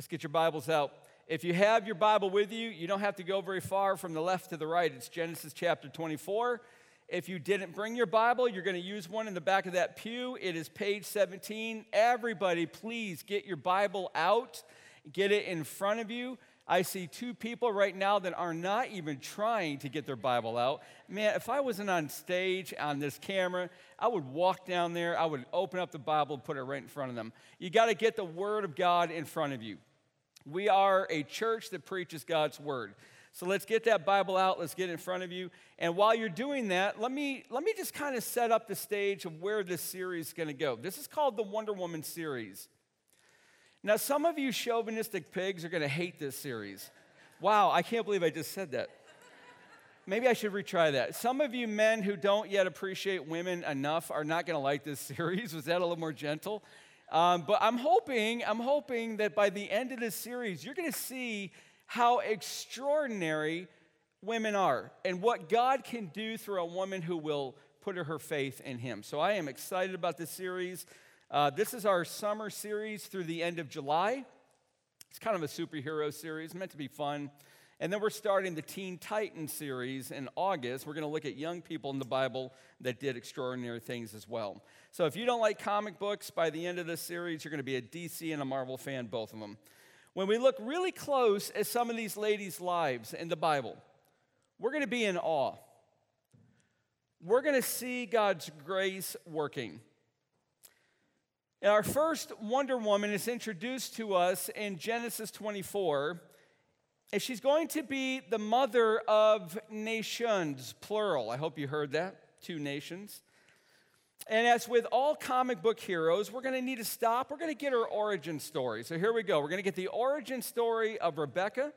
Let's get your Bibles out. If you have your Bible with you, you don't have to go very far from the left to the right. It's Genesis chapter 24. If you didn't bring your Bible, you're going to use one in the back of that pew. It is page 17. Everybody, please get your Bible out, get it in front of you. I see two people right now that are not even trying to get their Bible out. Man, if I wasn't on stage on this camera, I would walk down there, I would open up the Bible, and put it right in front of them. You got to get the Word of God in front of you. We are a church that preaches God's Word. So let's get that Bible out, let's get in front of you. And while you're doing that, let me, let me just kind of set up the stage of where this series is going to go. This is called the Wonder Woman series. Now, some of you chauvinistic pigs are going to hate this series. Wow, I can't believe I just said that. Maybe I should retry that. Some of you men who don't yet appreciate women enough are not going to like this series. Was that a little more gentle? Um, but I'm hoping, I'm hoping that by the end of this series, you're going to see how extraordinary women are and what God can do through a woman who will put her faith in Him. So I am excited about this series. Uh, this is our summer series through the end of July. It's kind of a superhero series, meant to be fun. And then we're starting the Teen Titans series in August. We're going to look at young people in the Bible that did extraordinary things as well. So if you don't like comic books, by the end of this series, you're going to be a DC and a Marvel fan, both of them. When we look really close at some of these ladies' lives in the Bible, we're going to be in awe. We're going to see God's grace working. And Our first Wonder Woman is introduced to us in Genesis 24, and she's going to be the mother of nations, plural. I hope you heard that. Two nations. And as with all comic book heroes, we're going to need to stop. We're going to get her origin story. So here we go. We're going to get the origin story of Rebecca.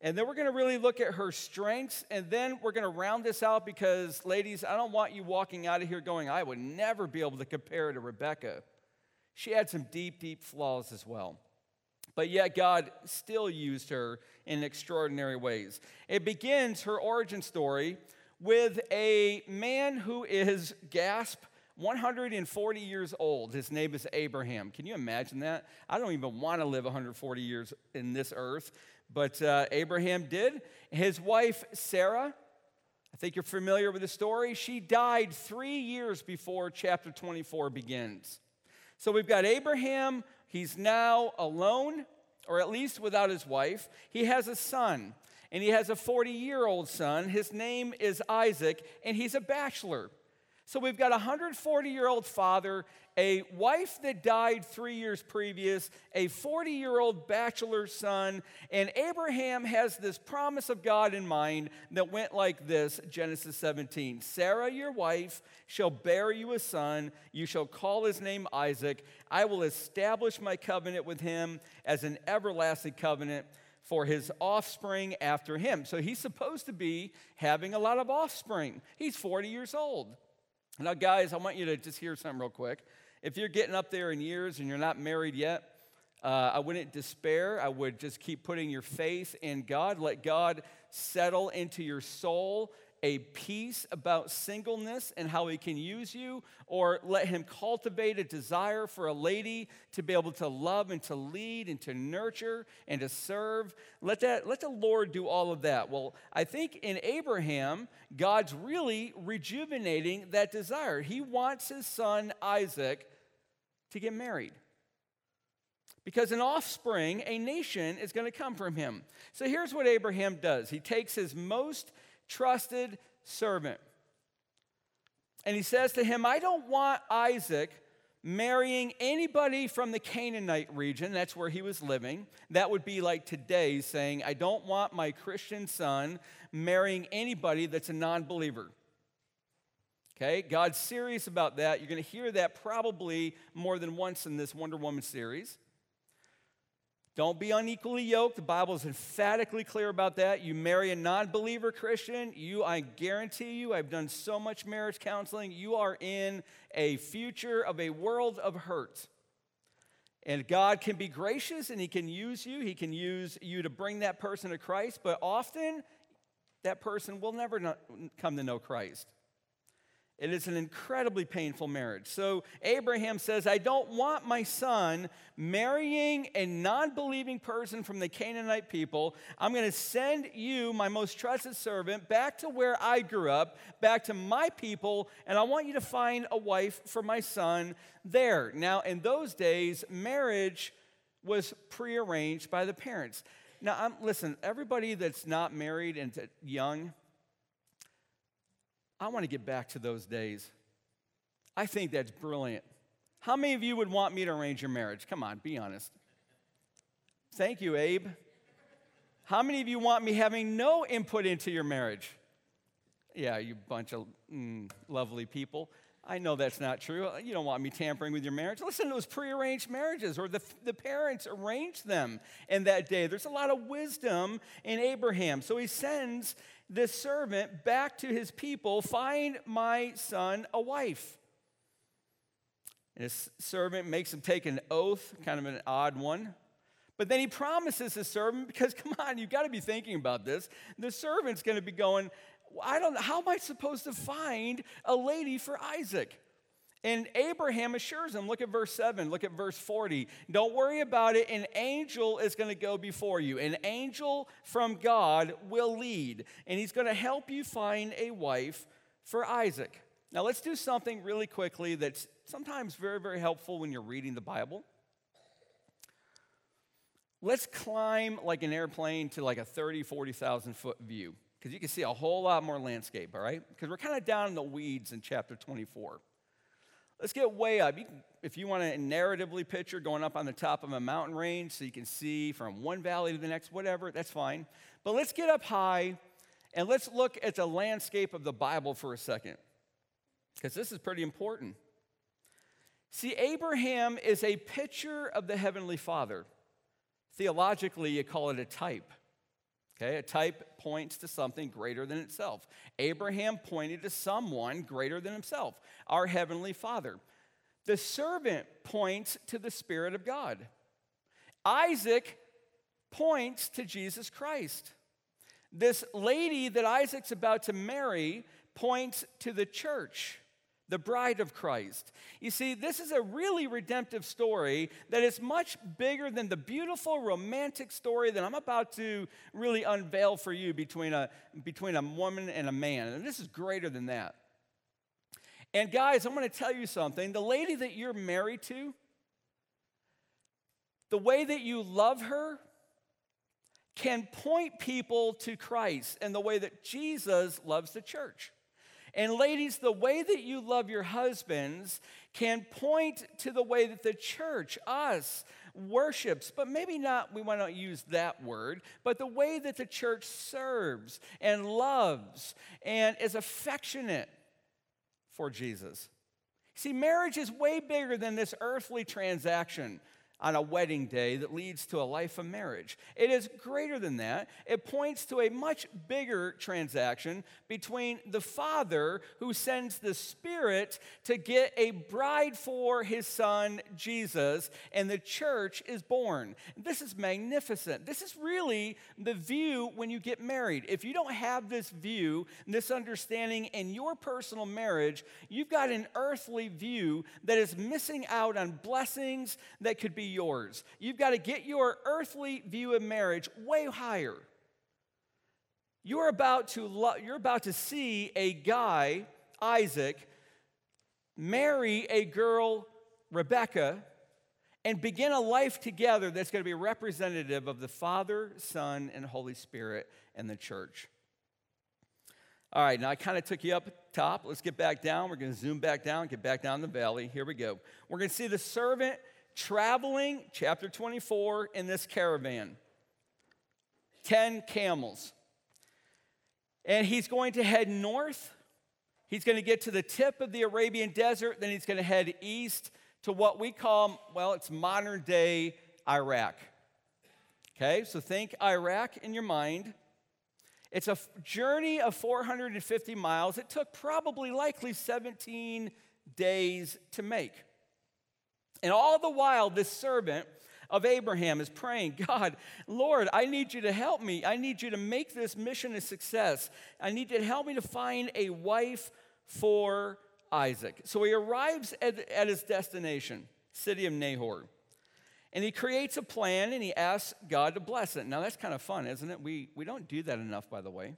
And then we're going to really look at her strengths. And then we're going to round this out because, ladies, I don't want you walking out of here going, I would never be able to compare to Rebecca. She had some deep, deep flaws as well. But yet, God still used her in extraordinary ways. It begins her origin story with a man who is, gasp, 140 years old. His name is Abraham. Can you imagine that? I don't even want to live 140 years in this earth, but uh, Abraham did. His wife, Sarah, I think you're familiar with the story. She died three years before chapter 24 begins. So we've got Abraham, he's now alone, or at least without his wife. He has a son, and he has a 40 year old son. His name is Isaac, and he's a bachelor. So we've got a 140 year old father, a wife that died three years previous, a 40 year old bachelor son, and Abraham has this promise of God in mind that went like this Genesis 17 Sarah, your wife, shall bear you a son. You shall call his name Isaac. I will establish my covenant with him as an everlasting covenant for his offspring after him. So he's supposed to be having a lot of offspring. He's 40 years old. Now, guys, I want you to just hear something real quick. If you're getting up there in years and you're not married yet, uh, I wouldn't despair. I would just keep putting your faith in God. Let God settle into your soul a peace about singleness and how he can use you, or let him cultivate a desire for a lady to be able to love and to lead and to nurture and to serve. Let, that, let the Lord do all of that. Well, I think in Abraham, God's really rejuvenating that desire. He wants his son Isaac to get married. Because an offspring, a nation, is going to come from him. So here's what Abraham does he takes his most trusted servant. And he says to him, I don't want Isaac marrying anybody from the Canaanite region. That's where he was living. That would be like today saying, I don't want my Christian son marrying anybody that's a non believer. Okay, God's serious about that. You're going to hear that probably more than once in this Wonder Woman series. Don't be unequally yoked. The Bible is emphatically clear about that. You marry a non believer Christian, you, I guarantee you, I've done so much marriage counseling, you are in a future of a world of hurt. And God can be gracious and He can use you. He can use you to bring that person to Christ, but often that person will never come to know Christ. It is an incredibly painful marriage. So Abraham says, I don't want my son marrying a non believing person from the Canaanite people. I'm going to send you, my most trusted servant, back to where I grew up, back to my people, and I want you to find a wife for my son there. Now, in those days, marriage was prearranged by the parents. Now, I'm, listen, everybody that's not married and young, I want to get back to those days. I think that's brilliant. How many of you would want me to arrange your marriage? Come on, be honest. Thank you, Abe. How many of you want me having no input into your marriage? Yeah, you bunch of mm, lovely people. I know that's not true. You don't want me tampering with your marriage. Listen to those prearranged marriages, or the, the parents arranged them in that day. There's a lot of wisdom in Abraham. So he sends this servant back to his people find my son a wife. And his servant makes him take an oath, kind of an odd one. But then he promises his servant, because come on, you've got to be thinking about this. The servant's going to be going, I don't know, how am I supposed to find a lady for Isaac? And Abraham assures him, look at verse 7, look at verse 40. Don't worry about it. An angel is going to go before you. An angel from God will lead, and he's going to help you find a wife for Isaac. Now, let's do something really quickly that's sometimes very, very helpful when you're reading the Bible. Let's climb like an airplane to like a 30, 40,000 foot view because you can see a whole lot more landscape, all right? Because we're kind of down in the weeds in chapter 24. Let's get way up. You can, if you want to narratively picture going up on the top of a mountain range so you can see from one valley to the next, whatever, that's fine. But let's get up high and let's look at the landscape of the Bible for a second, because this is pretty important. See, Abraham is a picture of the Heavenly Father. Theologically, you call it a type. Okay, a type points to something greater than itself. Abraham pointed to someone greater than himself, our Heavenly Father. The servant points to the Spirit of God. Isaac points to Jesus Christ. This lady that Isaac's about to marry points to the church the bride of Christ. You see, this is a really redemptive story that is much bigger than the beautiful romantic story that I'm about to really unveil for you between a, between a woman and a man. And this is greater than that. And guys, I'm going to tell you something. The lady that you're married to, the way that you love her, can point people to Christ and the way that Jesus loves the church. And ladies, the way that you love your husbands can point to the way that the church, us, worships, but maybe not, we want to use that word, but the way that the church serves and loves and is affectionate for Jesus. See, marriage is way bigger than this earthly transaction on a wedding day that leads to a life of marriage. It is greater than that. It points to a much bigger transaction between the Father who sends the Spirit to get a bride for his Son, Jesus, and the church is born. This is magnificent. This is really the view when you get married. If you don't have this view, this understanding in your personal marriage, you've got an earthly view that is missing out on blessings that could be yours. You've got to get your earthly view of marriage way higher. You're about to, lo- you're about to see a guy, Isaac, marry a girl, Rebecca, and begin a life together that's going to be representative of the Father, Son, and Holy Spirit and the church. All right, now I kind of took you up top. Let's get back down. We're going to zoom back down, get back down the valley. Here we go. We're going to see the servant traveling, chapter 24, in this caravan 10 camels. And he's going to head north. He's going to get to the tip of the Arabian desert. Then he's going to head east to what we call, well, it's modern day Iraq. Okay, so think Iraq in your mind. It's a journey of 450 miles. It took probably likely 17 days to make. And all the while, this servant of Abraham is praying, God, Lord, I need you to help me. I need you to make this mission a success. I need you to help me to find a wife for Isaac. So he arrives at, at his destination, city of Nahor. And he creates a plan and he asks God to bless it. Now, that's kind of fun, isn't it? We, we don't do that enough, by the way.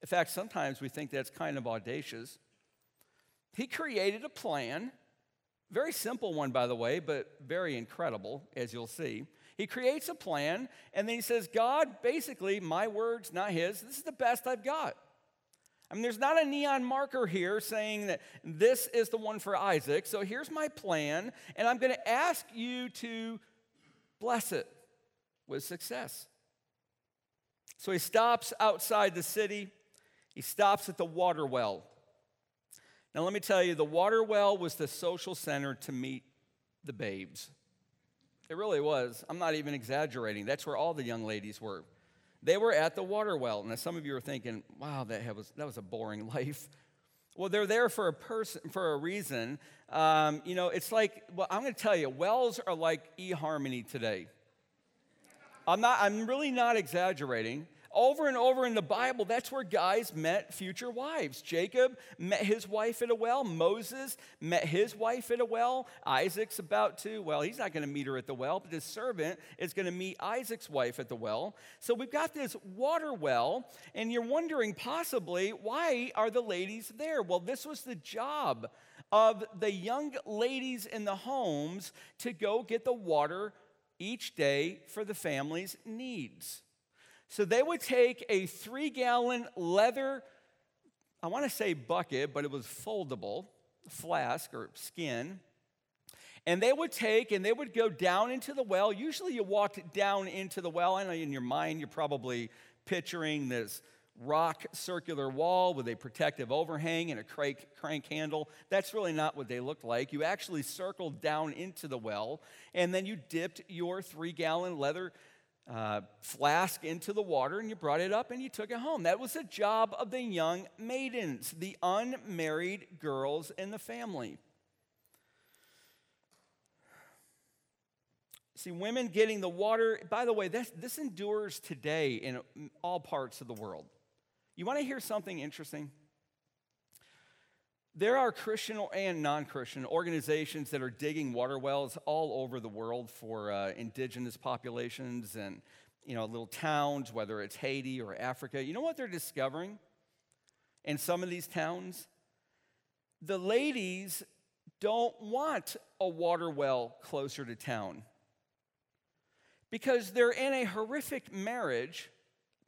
In fact, sometimes we think that's kind of audacious. He created a plan, very simple one, by the way, but very incredible, as you'll see. He creates a plan, and then he says, God, basically, my words, not his, this is the best I've got. I mean, there's not a neon marker here saying that this is the one for Isaac. So here's my plan, and I'm going to ask you to bless it with success. So he stops outside the city. He stops at the water well. Now, let me tell you, the water well was the social center to meet the babes. It really was. I'm not even exaggerating. That's where all the young ladies were. They were at the water well. Now, some of you are thinking, wow, that was, that was a boring life. Well, they're there for a person for a reason. Um, you know, it's like, well, I'm going to tell you, wells are like eHarmony today. I'm not. I'm really not exaggerating. Over and over in the Bible, that's where guys met future wives. Jacob met his wife at a well. Moses met his wife at a well. Isaac's about to, well, he's not going to meet her at the well, but his servant is going to meet Isaac's wife at the well. So we've got this water well, and you're wondering possibly why are the ladies there? Well, this was the job of the young ladies in the homes to go get the water each day for the family's needs. So they would take a three gallon leather, I want to say bucket, but it was foldable, flask or skin. And they would take and they would go down into the well. Usually you walked down into the well. I know in your mind you're probably picturing this rock circular wall with a protective overhang and a crank, crank handle. That's really not what they looked like. You actually circled down into the well, and then you dipped your three gallon leather uh, flask into the water and you brought it up and you took it home. That was the job of the young maidens, the unmarried girls in the family. See, women getting the water, by the way, this, this endures today in all parts of the world. You want to hear something interesting? There are Christian and non Christian organizations that are digging water wells all over the world for uh, indigenous populations and you know, little towns, whether it's Haiti or Africa. You know what they're discovering in some of these towns? The ladies don't want a water well closer to town because they're in a horrific marriage,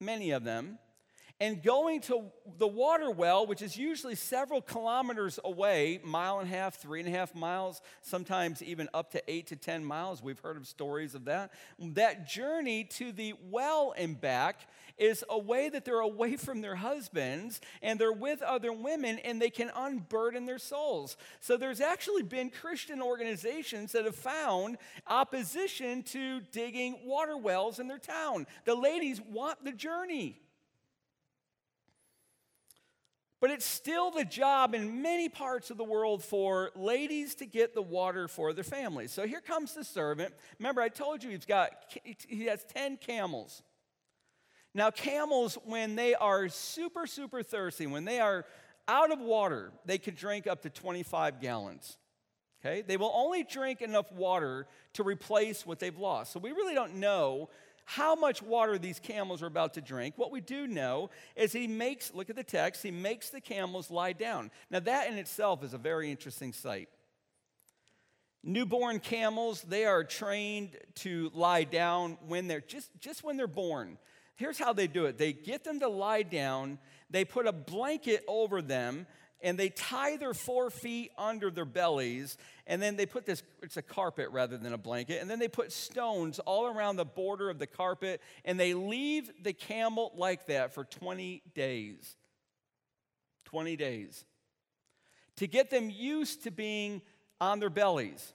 many of them, and going to the water well, which is usually several kilometers away, mile and a half, three and a half miles, sometimes even up to eight to 10 miles. We've heard of stories of that. That journey to the well and back is a way that they're away from their husbands and they're with other women and they can unburden their souls. So there's actually been Christian organizations that have found opposition to digging water wells in their town. The ladies want the journey. But it's still the job in many parts of the world for ladies to get the water for their families. So here comes the servant. Remember, I told you he's got he has 10 camels. Now, camels, when they are super, super thirsty, when they are out of water, they can drink up to 25 gallons. Okay? They will only drink enough water to replace what they've lost. So we really don't know how much water these camels are about to drink. What we do know is he makes, look at the text, he makes the camels lie down. Now, that in itself is a very interesting sight. Newborn camels, they are trained to lie down when they're just, just when they're born. Here's how they do it they get them to lie down, they put a blanket over them, and they tie their four feet under their bellies, and then they put this, it's a carpet rather than a blanket, and then they put stones all around the border of the carpet, and they leave the camel like that for 20 days. 20 days. To get them used to being on their bellies.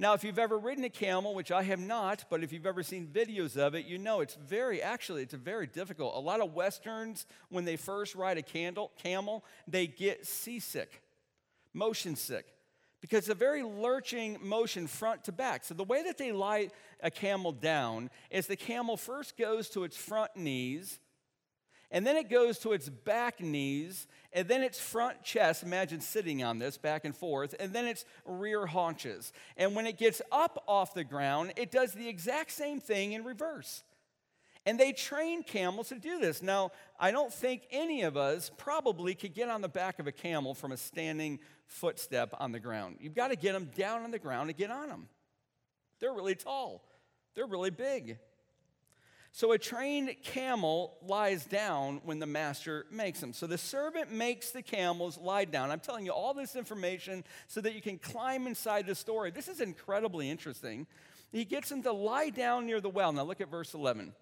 Now, if you've ever ridden a camel, which I have not, but if you've ever seen videos of it, you know it's very, actually, it's very difficult. A lot of Westerns, when they first ride a candle, camel, they get seasick, motion sick, because it's a very lurching motion front to back. So the way that they lie a camel down is the camel first goes to its front knees, And then it goes to its back knees, and then its front chest. Imagine sitting on this back and forth, and then its rear haunches. And when it gets up off the ground, it does the exact same thing in reverse. And they train camels to do this. Now, I don't think any of us probably could get on the back of a camel from a standing footstep on the ground. You've got to get them down on the ground to get on them. They're really tall, they're really big. So a trained camel lies down when the master makes him. So the servant makes the camels lie down. I'm telling you all this information so that you can climb inside the story. This is incredibly interesting. He gets them to lie down near the well. Now look at verse 11.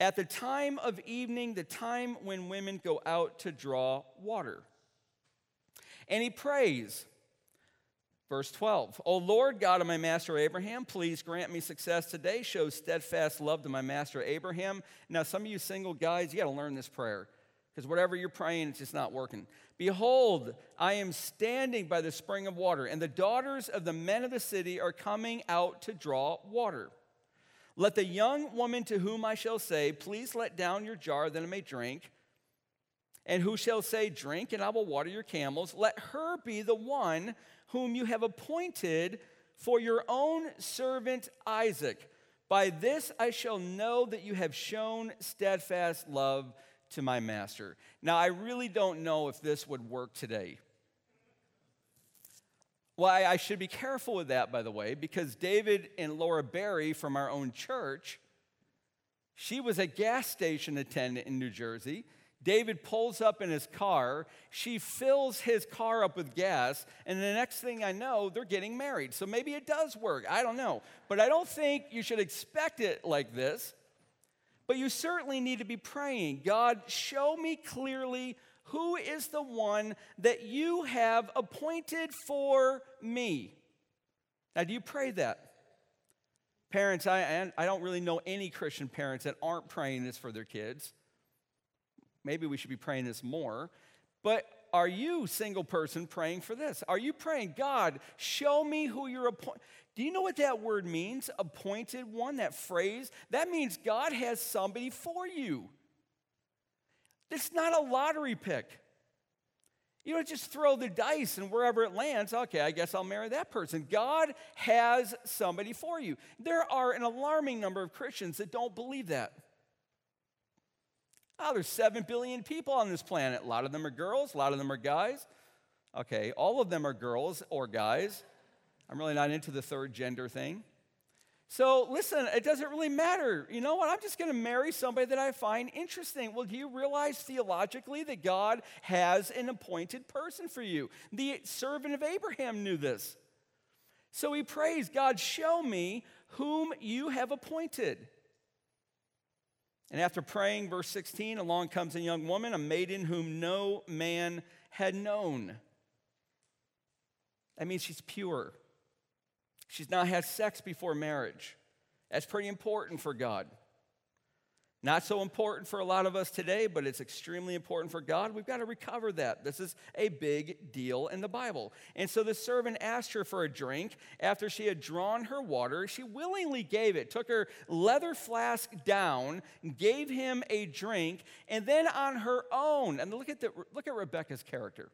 At the time of evening, the time when women go out to draw water. And he prays. Verse 12, O Lord God of my master Abraham, please grant me success today. Show steadfast love to my master Abraham. Now, some of you single guys, you got to learn this prayer because whatever you're praying, it's just not working. Behold, I am standing by the spring of water, and the daughters of the men of the city are coming out to draw water. Let the young woman to whom I shall say, Please let down your jar that I may drink, and who shall say, Drink, and I will water your camels, let her be the one whom you have appointed for your own servant Isaac. By this I shall know that you have shown steadfast love to my master. Now, I really don't know if this would work today. Well, I should be careful with that, by the way, because David and Laura Berry from our own church, she was a gas station attendant in New Jersey. David pulls up in his car. She fills his car up with gas. And the next thing I know, they're getting married. So maybe it does work. I don't know. But I don't think you should expect it like this. But you certainly need to be praying God, show me clearly who is the one that you have appointed for me. Now, do you pray that? Parents, I, I don't really know any Christian parents that aren't praying this for their kids. Maybe we should be praying this more. But are you, single person, praying for this? Are you praying, God, show me who you're appointed? Do you know what that word means? Appointed one, that phrase? That means God has somebody for you. It's not a lottery pick. You don't just throw the dice and wherever it lands, okay, I guess I'll marry that person. God has somebody for you. There are an alarming number of Christians that don't believe that. Oh, there's 7 billion people on this planet. A lot of them are girls, a lot of them are guys. Okay, all of them are girls or guys. I'm really not into the third gender thing. So listen, it doesn't really matter. You know what? I'm just going to marry somebody that I find interesting. Well, do you realize theologically that God has an appointed person for you? The servant of Abraham knew this. So he prays, God, show me whom you have appointed. And after praying, verse 16, along comes a young woman, a maiden whom no man had known. That means she's pure. She's not had sex before marriage. That's pretty important for God. Not so important for a lot of us today, but it's extremely important for God. We've got to recover that. This is a big deal in the Bible. And so the servant asked her for a drink. After she had drawn her water, she willingly gave it, took her leather flask down, gave him a drink, and then on her own, and look at, the, look at Rebecca's character.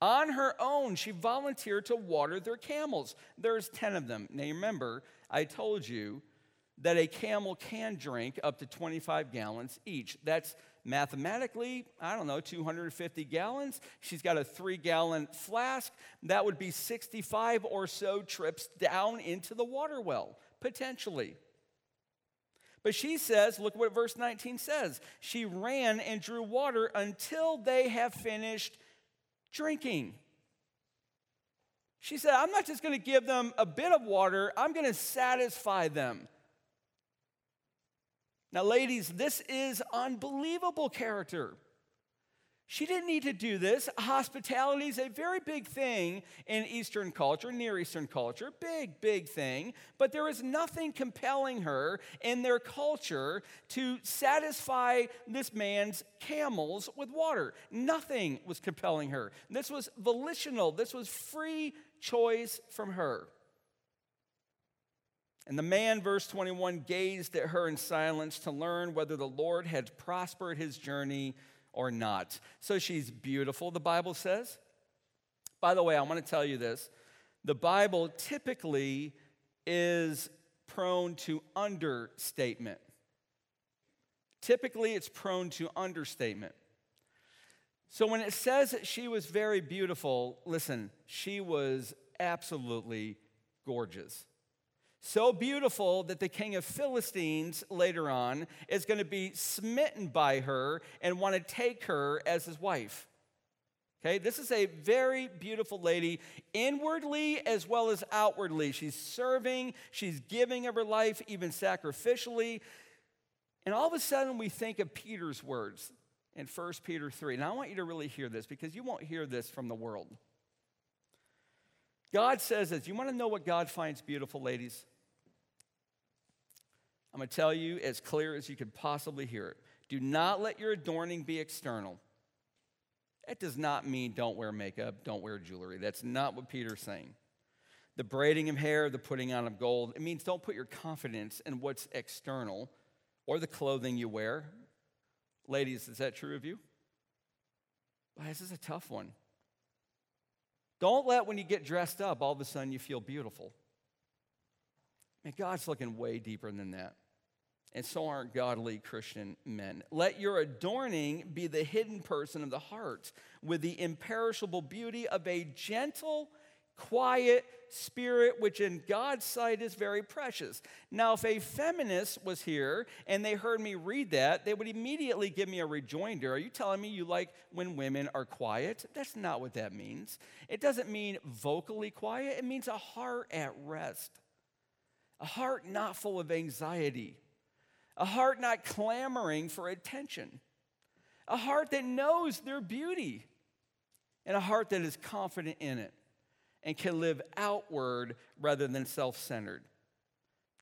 On her own, she volunteered to water their camels. There's 10 of them. Now, remember, I told you that a camel can drink up to 25 gallons each. That's mathematically, I don't know, 250 gallons. She's got a three gallon flask. That would be 65 or so trips down into the water well, potentially. But she says, look what verse 19 says. She ran and drew water until they have finished drinking. She said, I'm not just going to give them a bit of water, I'm going to satisfy them. Now, ladies, this is unbelievable character. She didn't need to do this. Hospitality is a very big thing in Eastern culture, Near Eastern culture, big, big thing. But there is nothing compelling her in their culture to satisfy this man's camels with water. Nothing was compelling her. This was volitional, this was free choice from her. And the man, verse 21, gazed at her in silence to learn whether the Lord had prospered his journey or not. So she's beautiful, the Bible says. By the way, I want to tell you this the Bible typically is prone to understatement. Typically, it's prone to understatement. So when it says that she was very beautiful, listen, she was absolutely gorgeous. So beautiful that the king of Philistines later on is going to be smitten by her and want to take her as his wife. Okay, this is a very beautiful lady, inwardly as well as outwardly. She's serving, she's giving of her life, even sacrificially. And all of a sudden, we think of Peter's words in 1 Peter 3. Now, I want you to really hear this because you won't hear this from the world. God says this. You want to know what God finds beautiful, ladies? I'm going to tell you as clear as you could possibly hear it. Do not let your adorning be external. That does not mean don't wear makeup, don't wear jewelry. That's not what Peter's saying. The braiding of hair, the putting on of gold, it means don't put your confidence in what's external or the clothing you wear. Ladies, is that true of you? This is a tough one. Don't let when you get dressed up, all of a sudden you feel beautiful. Man, God's looking way deeper than that. And so aren't godly Christian men. Let your adorning be the hidden person of the heart with the imperishable beauty of a gentle, quiet spirit, which in God's sight is very precious. Now, if a feminist was here and they heard me read that, they would immediately give me a rejoinder. Are you telling me you like when women are quiet? That's not what that means. It doesn't mean vocally quiet, it means a heart at rest, a heart not full of anxiety, a heart not clamoring for attention, a heart that knows their beauty, and a heart that is confident in it and can live outward rather than self centered.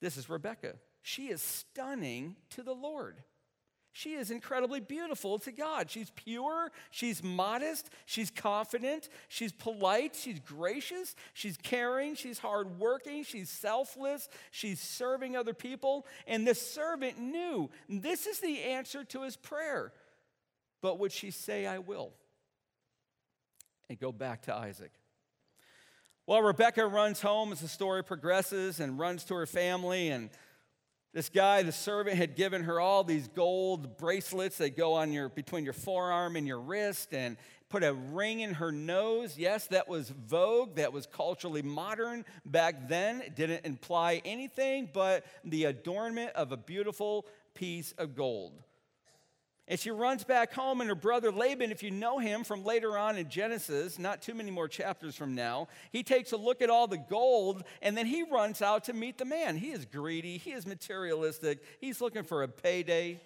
This is Rebecca. She is stunning to the Lord. She is incredibly beautiful to God. She's pure, she's modest, she's confident, she's polite, she's gracious, she's caring, she's hardworking, she's selfless, she's serving other people. And the servant knew this is the answer to his prayer. But would she say, I will? And go back to Isaac. Well, Rebecca runs home as the story progresses and runs to her family. And this guy, the servant, had given her all these gold bracelets that go on your between your forearm and your wrist and put a ring in her nose. Yes, that was vogue, that was culturally modern back then. It didn't imply anything but the adornment of a beautiful piece of gold. And she runs back home, and her brother Laban, if you know him from later on in Genesis, not too many more chapters from now, he takes a look at all the gold and then he runs out to meet the man. He is greedy, he is materialistic, he's looking for a payday.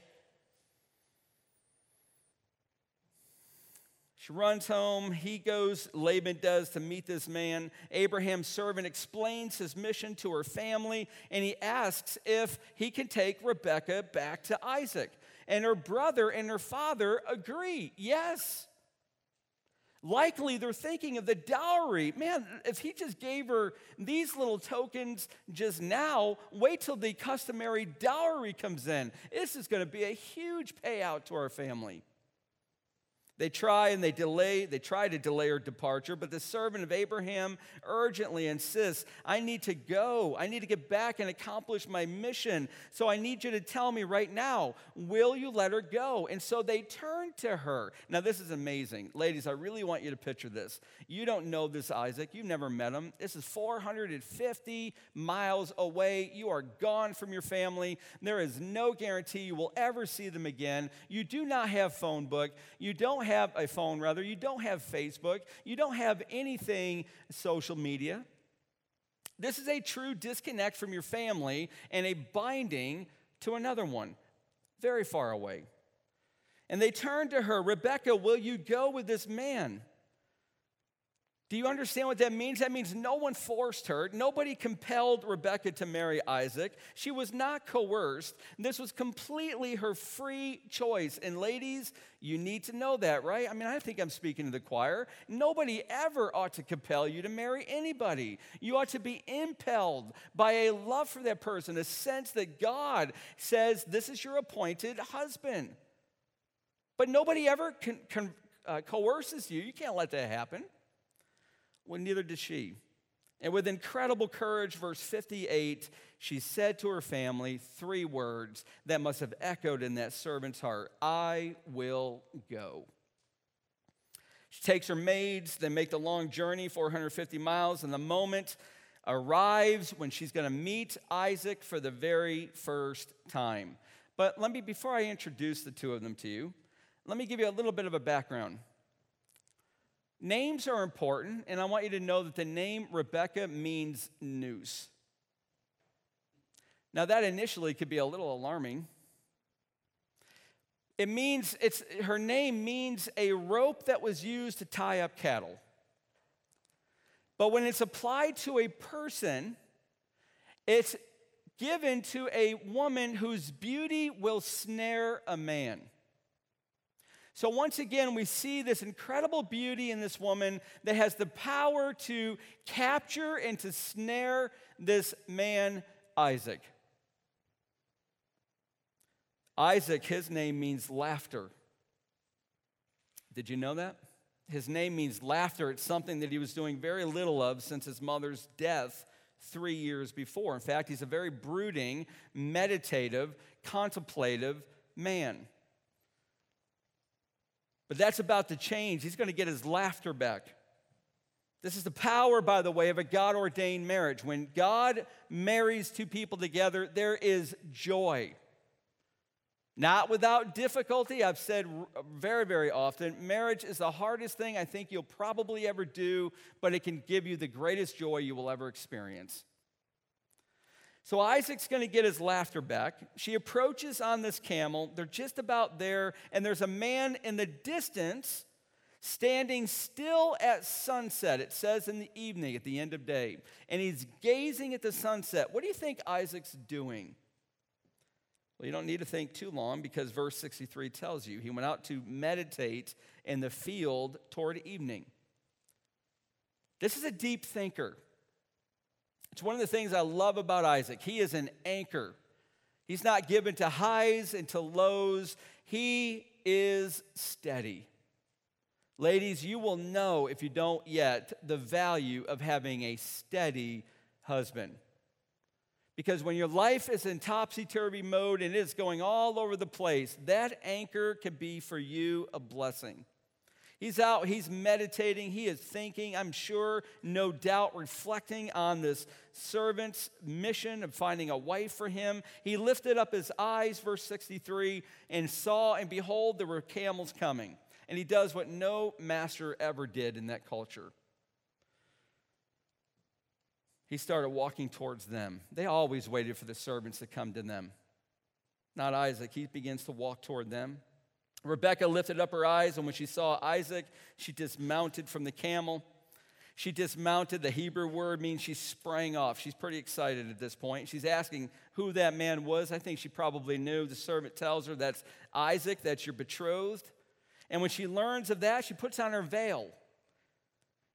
She runs home. He goes, Laban does, to meet this man. Abraham's servant explains his mission to her family, and he asks if he can take Rebekah back to Isaac and her brother and her father agree. Yes. Likely they're thinking of the dowry. Man, if he just gave her these little tokens just now, wait till the customary dowry comes in. This is going to be a huge payout to our family. They try and they delay, they try to delay her departure, but the servant of Abraham urgently insists, I need to go. I need to get back and accomplish my mission. So I need you to tell me right now, will you let her go? And so they turn to her. Now, this is amazing. Ladies, I really want you to picture this. You don't know this Isaac, you've never met him. This is 450 miles away. You are gone from your family. There is no guarantee you will ever see them again. You do not have phone book. You don't have a phone, rather, you don't have Facebook, you don't have anything social media. This is a true disconnect from your family and a binding to another one, very far away. And they turn to her, Rebecca, will you go with this man? Do you understand what that means? That means no one forced her. Nobody compelled Rebecca to marry Isaac. She was not coerced. This was completely her free choice. And ladies, you need to know that, right? I mean, I think I'm speaking to the choir. Nobody ever ought to compel you to marry anybody. You ought to be impelled by a love for that person, a sense that God says, This is your appointed husband. But nobody ever con- con- uh, coerces you. You can't let that happen. Well, neither did she. And with incredible courage, verse 58, she said to her family three words that must have echoed in that servant's heart I will go. She takes her maids, they make the long journey, 450 miles, and the moment arrives when she's going to meet Isaac for the very first time. But let me, before I introduce the two of them to you, let me give you a little bit of a background. Names are important, and I want you to know that the name Rebecca means news. Now, that initially could be a little alarming. It means, it's, her name means a rope that was used to tie up cattle. But when it's applied to a person, it's given to a woman whose beauty will snare a man. So, once again, we see this incredible beauty in this woman that has the power to capture and to snare this man, Isaac. Isaac, his name means laughter. Did you know that? His name means laughter. It's something that he was doing very little of since his mother's death three years before. In fact, he's a very brooding, meditative, contemplative man. But that's about to change. He's going to get his laughter back. This is the power, by the way, of a God ordained marriage. When God marries two people together, there is joy. Not without difficulty. I've said very, very often marriage is the hardest thing I think you'll probably ever do, but it can give you the greatest joy you will ever experience. So Isaac's going to get his laughter back. She approaches on this camel. They're just about there, and there's a man in the distance standing still at sunset. It says in the evening at the end of day. And he's gazing at the sunset. What do you think Isaac's doing? Well, you don't need to think too long because verse 63 tells you he went out to meditate in the field toward evening. This is a deep thinker. It's one of the things I love about Isaac. He is an anchor. He's not given to highs and to lows. He is steady. Ladies, you will know, if you don't yet, the value of having a steady husband. Because when your life is in topsy turvy mode and it's going all over the place, that anchor can be for you a blessing. He's out, he's meditating, he is thinking, I'm sure, no doubt, reflecting on this servant's mission of finding a wife for him. He lifted up his eyes, verse 63, and saw, and behold, there were camels coming. And he does what no master ever did in that culture. He started walking towards them. They always waited for the servants to come to them. Not Isaac. He begins to walk toward them. Rebecca lifted up her eyes, and when she saw Isaac, she dismounted from the camel. She dismounted. The Hebrew word means she sprang off. She's pretty excited at this point. She's asking who that man was. I think she probably knew. The servant tells her that's Isaac, that's your betrothed. And when she learns of that, she puts on her veil.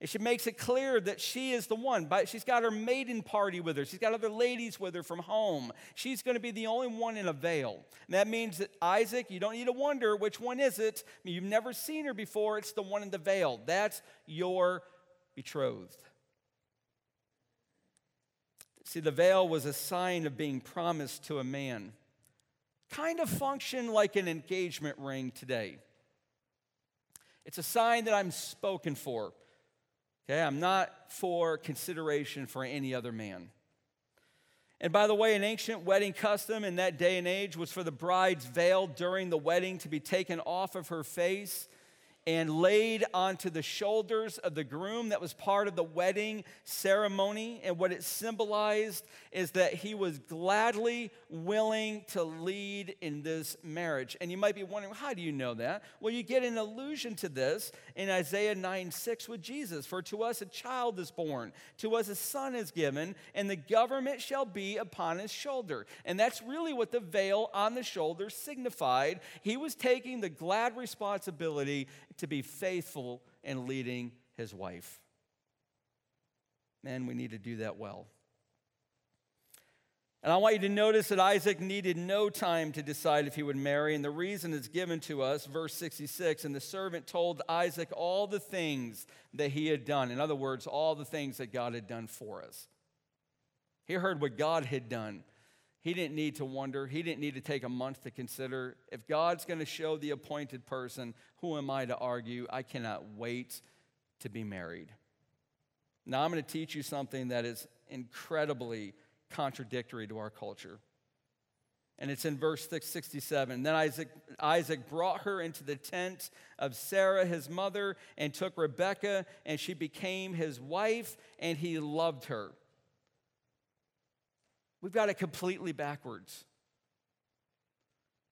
And she makes it clear that she is the one. But she's got her maiden party with her. She's got other ladies with her from home. She's going to be the only one in a veil. And that means that Isaac, you don't need to wonder which one is it. I mean, you've never seen her before. It's the one in the veil. That's your betrothed. See, the veil was a sign of being promised to a man. Kind of function like an engagement ring today. It's a sign that I'm spoken for. Okay, I'm not for consideration for any other man. And by the way, an ancient wedding custom in that day and age was for the bride's veil during the wedding to be taken off of her face and laid onto the shoulders of the groom. That was part of the wedding ceremony. And what it symbolized is that he was gladly willing to lead in this marriage. And you might be wondering, how do you know that? Well, you get an allusion to this in Isaiah 9 6 with Jesus. For to us a child is born, to us a son is given, and the government shall be upon his shoulder. And that's really what the veil on the shoulder signified. He was taking the glad responsibility to be faithful in leading his wife. Man, we need to do that well. And I want you to notice that Isaac needed no time to decide if he would marry. And the reason is given to us, verse 66. And the servant told Isaac all the things that he had done. In other words, all the things that God had done for us. He heard what God had done. He didn't need to wonder. He didn't need to take a month to consider. If God's going to show the appointed person, who am I to argue? I cannot wait to be married. Now, I'm going to teach you something that is incredibly contradictory to our culture. And it's in verse 67. Then Isaac, Isaac brought her into the tent of Sarah, his mother, and took Rebekah, and she became his wife, and he loved her. We've got it completely backwards.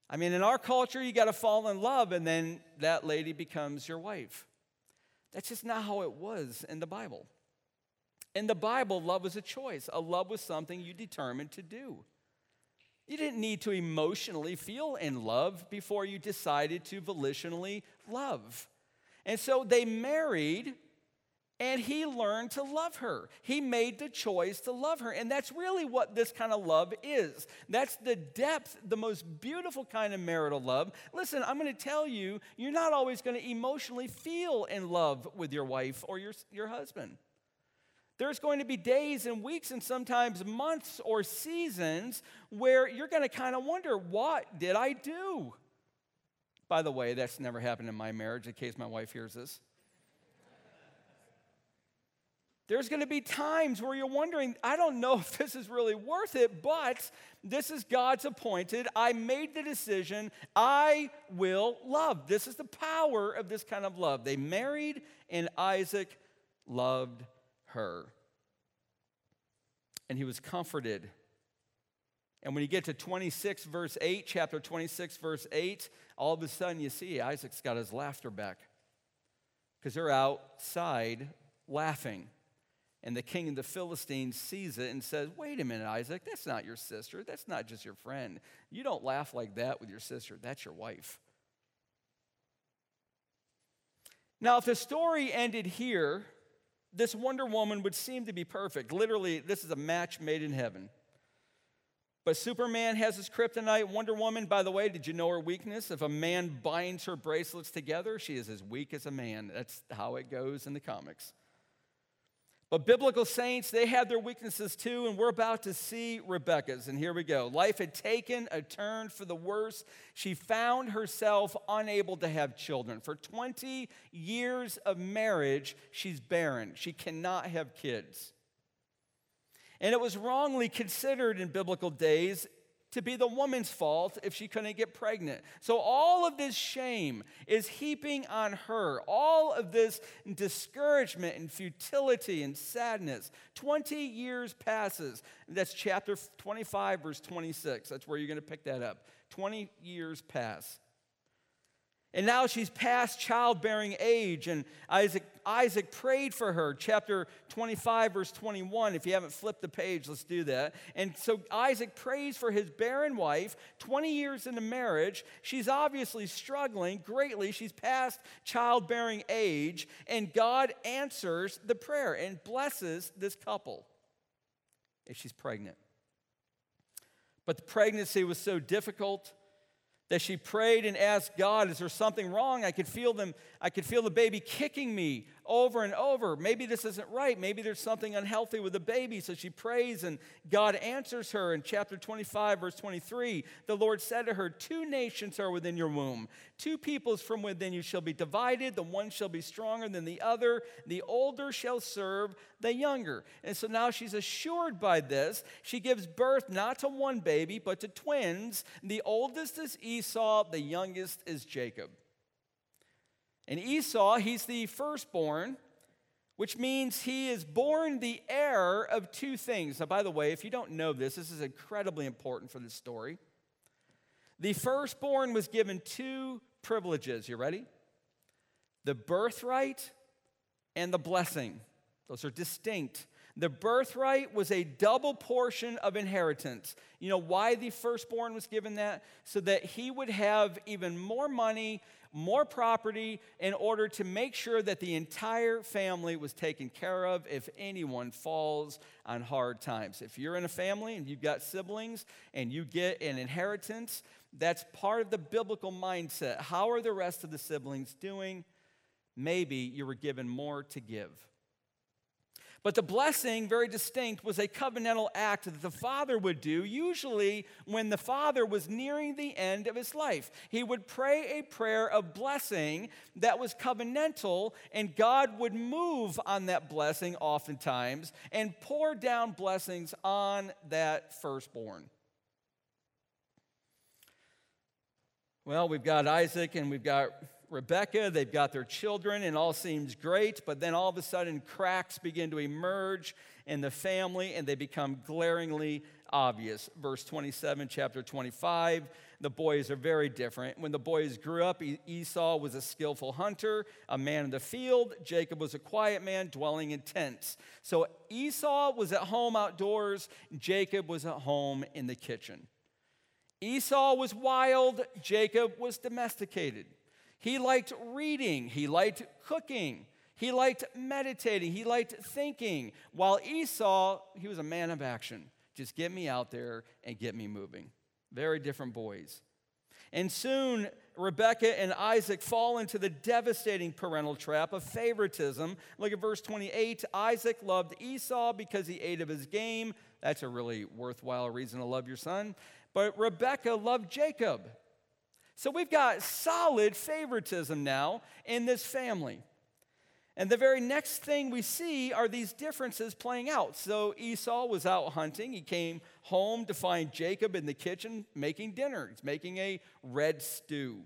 I mean, in our culture, you got to fall in love, and then that lady becomes your wife. That's just not how it was in the Bible. In the Bible, love was a choice. A love was something you determined to do. You didn't need to emotionally feel in love before you decided to volitionally love. And so they married and he learned to love her. He made the choice to love her. And that's really what this kind of love is. That's the depth, the most beautiful kind of marital love. Listen, I'm going to tell you, you're not always going to emotionally feel in love with your wife or your, your husband. There's going to be days and weeks and sometimes months or seasons where you're going to kind of wonder, what did I do? By the way, that's never happened in my marriage, in case my wife hears this. There's going to be times where you're wondering, I don't know if this is really worth it, but this is God's appointed. I made the decision. I will love. This is the power of this kind of love. They married, and Isaac loved her. And he was comforted. And when you get to 26, verse 8, chapter 26, verse 8, all of a sudden you see Isaac's got his laughter back because they're outside laughing. And the king of the Philistines sees it and says, Wait a minute, Isaac, that's not your sister. That's not just your friend. You don't laugh like that with your sister. That's your wife. Now, if the story ended here, this Wonder Woman would seem to be perfect. Literally, this is a match made in heaven. But Superman has his kryptonite. Wonder Woman, by the way, did you know her weakness? If a man binds her bracelets together, she is as weak as a man. That's how it goes in the comics. But biblical saints, they had their weaknesses too, and we're about to see Rebecca's. And here we go. Life had taken a turn for the worse. She found herself unable to have children. For 20 years of marriage, she's barren. She cannot have kids. And it was wrongly considered in biblical days to be the woman's fault if she couldn't get pregnant. So all of this shame is heaping on her, all of this discouragement and futility and sadness. 20 years passes. That's chapter 25, verse 26. That's where you're going to pick that up. 20 years pass. And now she's past childbearing age, and Isaac, Isaac prayed for her. Chapter 25, verse 21. If you haven't flipped the page, let's do that. And so Isaac prays for his barren wife, 20 years into marriage. She's obviously struggling greatly. She's past childbearing age, and God answers the prayer and blesses this couple if she's pregnant. But the pregnancy was so difficult that she prayed and asked God, is there something wrong? I could feel them, I could feel the baby kicking me over and over. Maybe this isn't right. Maybe there's something unhealthy with the baby. So she prays and God answers her in chapter 25, verse 23. The Lord said to her, Two nations are within your womb, two peoples from within you shall be divided. The one shall be stronger than the other. The older shall serve the younger. And so now she's assured by this. She gives birth not to one baby, but to twins. The oldest is Esau, the youngest is Jacob. And Esau, he's the firstborn, which means he is born the heir of two things. Now, by the way, if you don't know this, this is incredibly important for this story. The firstborn was given two privileges. You ready? The birthright and the blessing. Those are distinct. The birthright was a double portion of inheritance. You know why the firstborn was given that? So that he would have even more money, more property in order to make sure that the entire family was taken care of if anyone falls on hard times. If you're in a family and you've got siblings and you get an inheritance, that's part of the biblical mindset. How are the rest of the siblings doing? Maybe you were given more to give. But the blessing, very distinct, was a covenantal act that the father would do, usually when the father was nearing the end of his life. He would pray a prayer of blessing that was covenantal, and God would move on that blessing oftentimes and pour down blessings on that firstborn. Well, we've got Isaac and we've got Rebecca, they've got their children, and all seems great, but then all of a sudden cracks begin to emerge in the family and they become glaringly obvious. Verse 27, chapter 25, the boys are very different. When the boys grew up, Esau was a skillful hunter, a man in the field. Jacob was a quiet man, dwelling in tents. So Esau was at home outdoors, Jacob was at home in the kitchen. Esau was wild, Jacob was domesticated. He liked reading, he liked cooking, he liked meditating, he liked thinking. While Esau, he was a man of action. Just get me out there and get me moving. Very different boys. And soon, Rebecca and Isaac fall into the devastating parental trap of favoritism. Look at verse 28. Isaac loved Esau because he ate of his game. That's a really worthwhile reason to love your son. But Rebecca loved Jacob so we've got solid favoritism now in this family. And the very next thing we see are these differences playing out. So Esau was out hunting. He came home to find Jacob in the kitchen making dinner. He's making a red stew.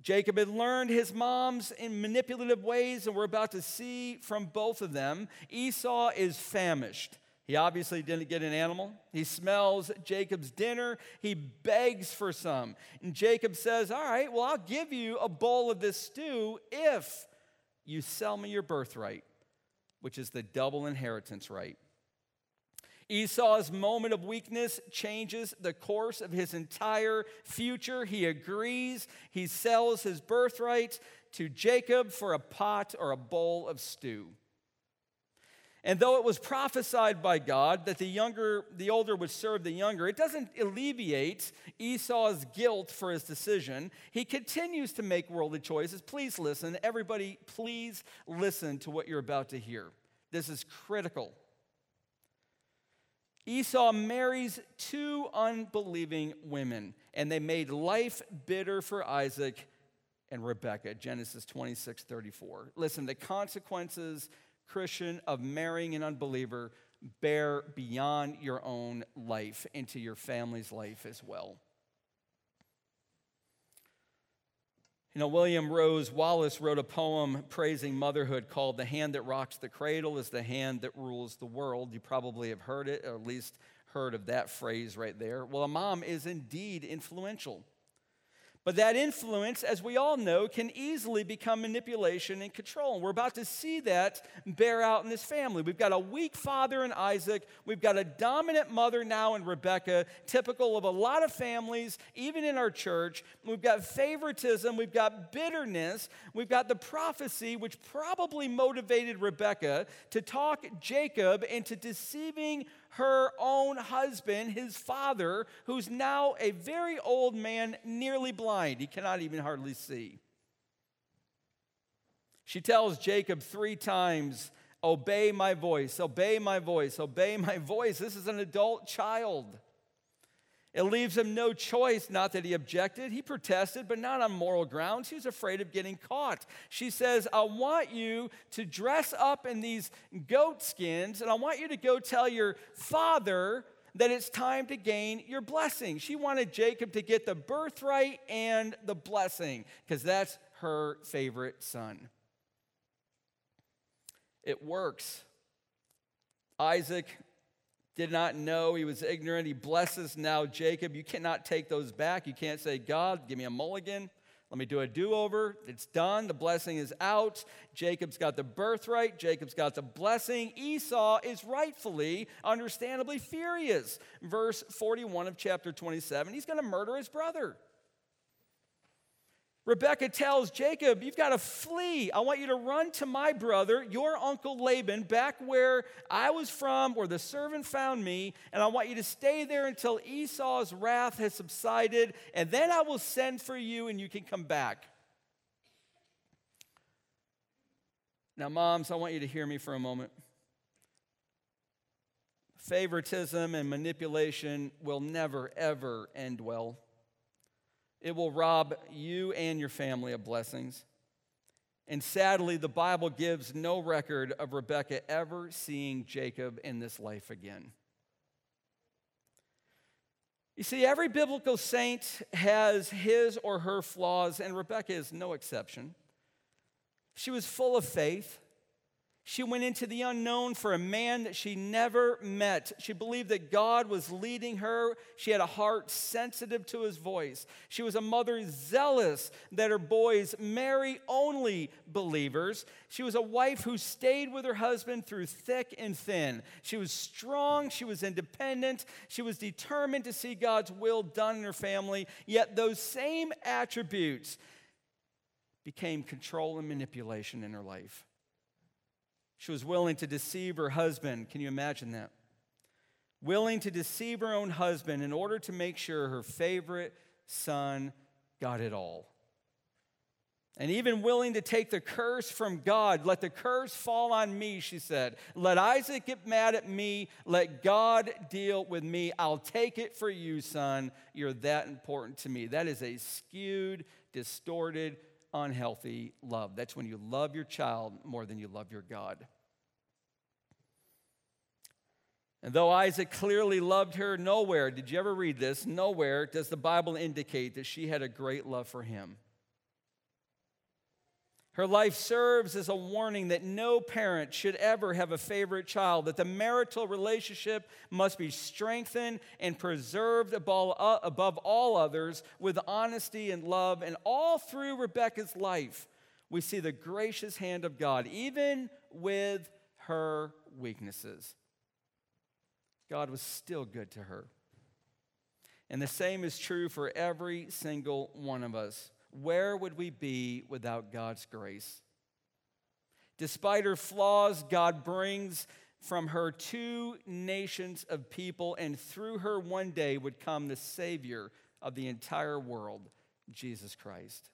Jacob had learned his mom's in manipulative ways, and we're about to see from both of them. Esau is famished. He obviously didn't get an animal. He smells Jacob's dinner. He begs for some. And Jacob says, All right, well, I'll give you a bowl of this stew if you sell me your birthright, which is the double inheritance right. Esau's moment of weakness changes the course of his entire future. He agrees. He sells his birthright to Jacob for a pot or a bowl of stew. And though it was prophesied by God that the younger, the older would serve the younger, it doesn't alleviate Esau's guilt for his decision. He continues to make worldly choices. Please listen. Everybody, please listen to what you're about to hear. This is critical. Esau marries two unbelieving women, and they made life bitter for Isaac and Rebekah. Genesis 26 34. Listen, the consequences Christian, of marrying an unbeliever bear beyond your own life into your family's life as well. You know, William Ross Wallace wrote a poem praising motherhood called The Hand That Rocks the Cradle is the Hand That Rules the World. You probably have heard it, or at least heard of that phrase right there. Well, a mom is indeed influential. But that influence, as we all know, can easily become manipulation and control. And we're about to see that bear out in this family. We've got a weak father in Isaac. We've got a dominant mother now in Rebecca, typical of a lot of families, even in our church. We've got favoritism. We've got bitterness. We've got the prophecy, which probably motivated Rebecca to talk Jacob into deceiving her own husband, his father, who's now a very old man, nearly blind. He cannot even hardly see. She tells Jacob three times, Obey my voice, obey my voice, obey my voice. This is an adult child. It leaves him no choice, not that he objected. He protested, but not on moral grounds. He was afraid of getting caught. She says, I want you to dress up in these goat skins, and I want you to go tell your father that it's time to gain your blessing. She wanted Jacob to get the birthright and the blessing because that's her favorite son. It works. Isaac did not know, he was ignorant. He blesses now Jacob. You cannot take those back. You can't say, God, give me a mulligan. Let me do a do over. It's done. The blessing is out. Jacob's got the birthright. Jacob's got the blessing. Esau is rightfully, understandably furious. Verse 41 of chapter 27, he's going to murder his brother. Rebecca tells Jacob, You've got to flee. I want you to run to my brother, your uncle Laban, back where I was from, where the servant found me, and I want you to stay there until Esau's wrath has subsided, and then I will send for you and you can come back. Now, moms, I want you to hear me for a moment. Favoritism and manipulation will never, ever end well. It will rob you and your family of blessings. And sadly, the Bible gives no record of Rebekah ever seeing Jacob in this life again. You see, every biblical saint has his or her flaws, and Rebekah is no exception. She was full of faith. She went into the unknown for a man that she never met. She believed that God was leading her. She had a heart sensitive to his voice. She was a mother zealous that her boys marry only believers. She was a wife who stayed with her husband through thick and thin. She was strong. She was independent. She was determined to see God's will done in her family. Yet those same attributes became control and manipulation in her life. She was willing to deceive her husband. Can you imagine that? Willing to deceive her own husband in order to make sure her favorite son got it all. And even willing to take the curse from God. Let the curse fall on me, she said. Let Isaac get mad at me. Let God deal with me. I'll take it for you, son. You're that important to me. That is a skewed, distorted unhealthy love. That's when you love your child more than you love your God. And though Isaac clearly loved her, nowhere, did you ever read this? Nowhere does the Bible indicate that she had a great love for him. Her life serves as a warning that no parent should ever have a favorite child, that the marital relationship must be strengthened and preserved uh, above all others with honesty and love. And all through Rebecca's life, we see the gracious hand of God, even with her weaknesses. God was still good to her. And the same is true for every single one of us where would we be without God's grace? Despite her flaws, God brings from her two nations of people, and through her one day would come the Savior of the entire world, Jesus Christ.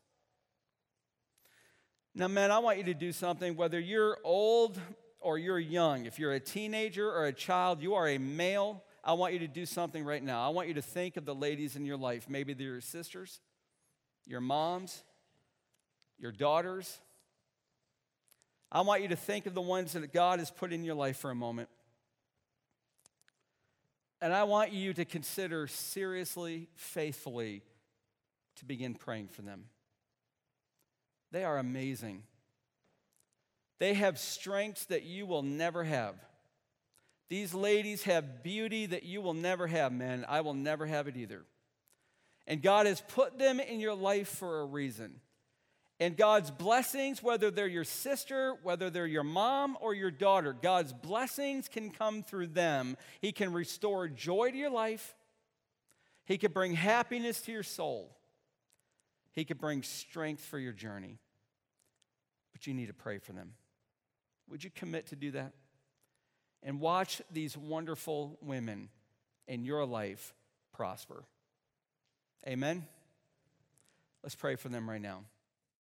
Now, man, I want you to do something, whether you're old or you're young, if you're a teenager or a child, you are a male. I want you to do something right now. I want you to think of the ladies in your life. Maybe they're your sisters, your moms, your daughters. I want you to think of the ones that God has put in your life for a moment. And I want you to consider seriously, faithfully, to begin praying for them. They are amazing. They have strengths that you will never have. These ladies have beauty that you will never have, man. I will never have it either. And God has put them in your life for a reason. And God's blessings, whether they're your sister, whether they're your mom or your daughter, God's blessings can come through them. He can restore joy to your life, He can bring happiness to your soul, He can bring strength for your journey. But you need to pray for them. Would you commit to do that? And watch these wonderful women in your life prosper. Amen? Let's pray for them right now.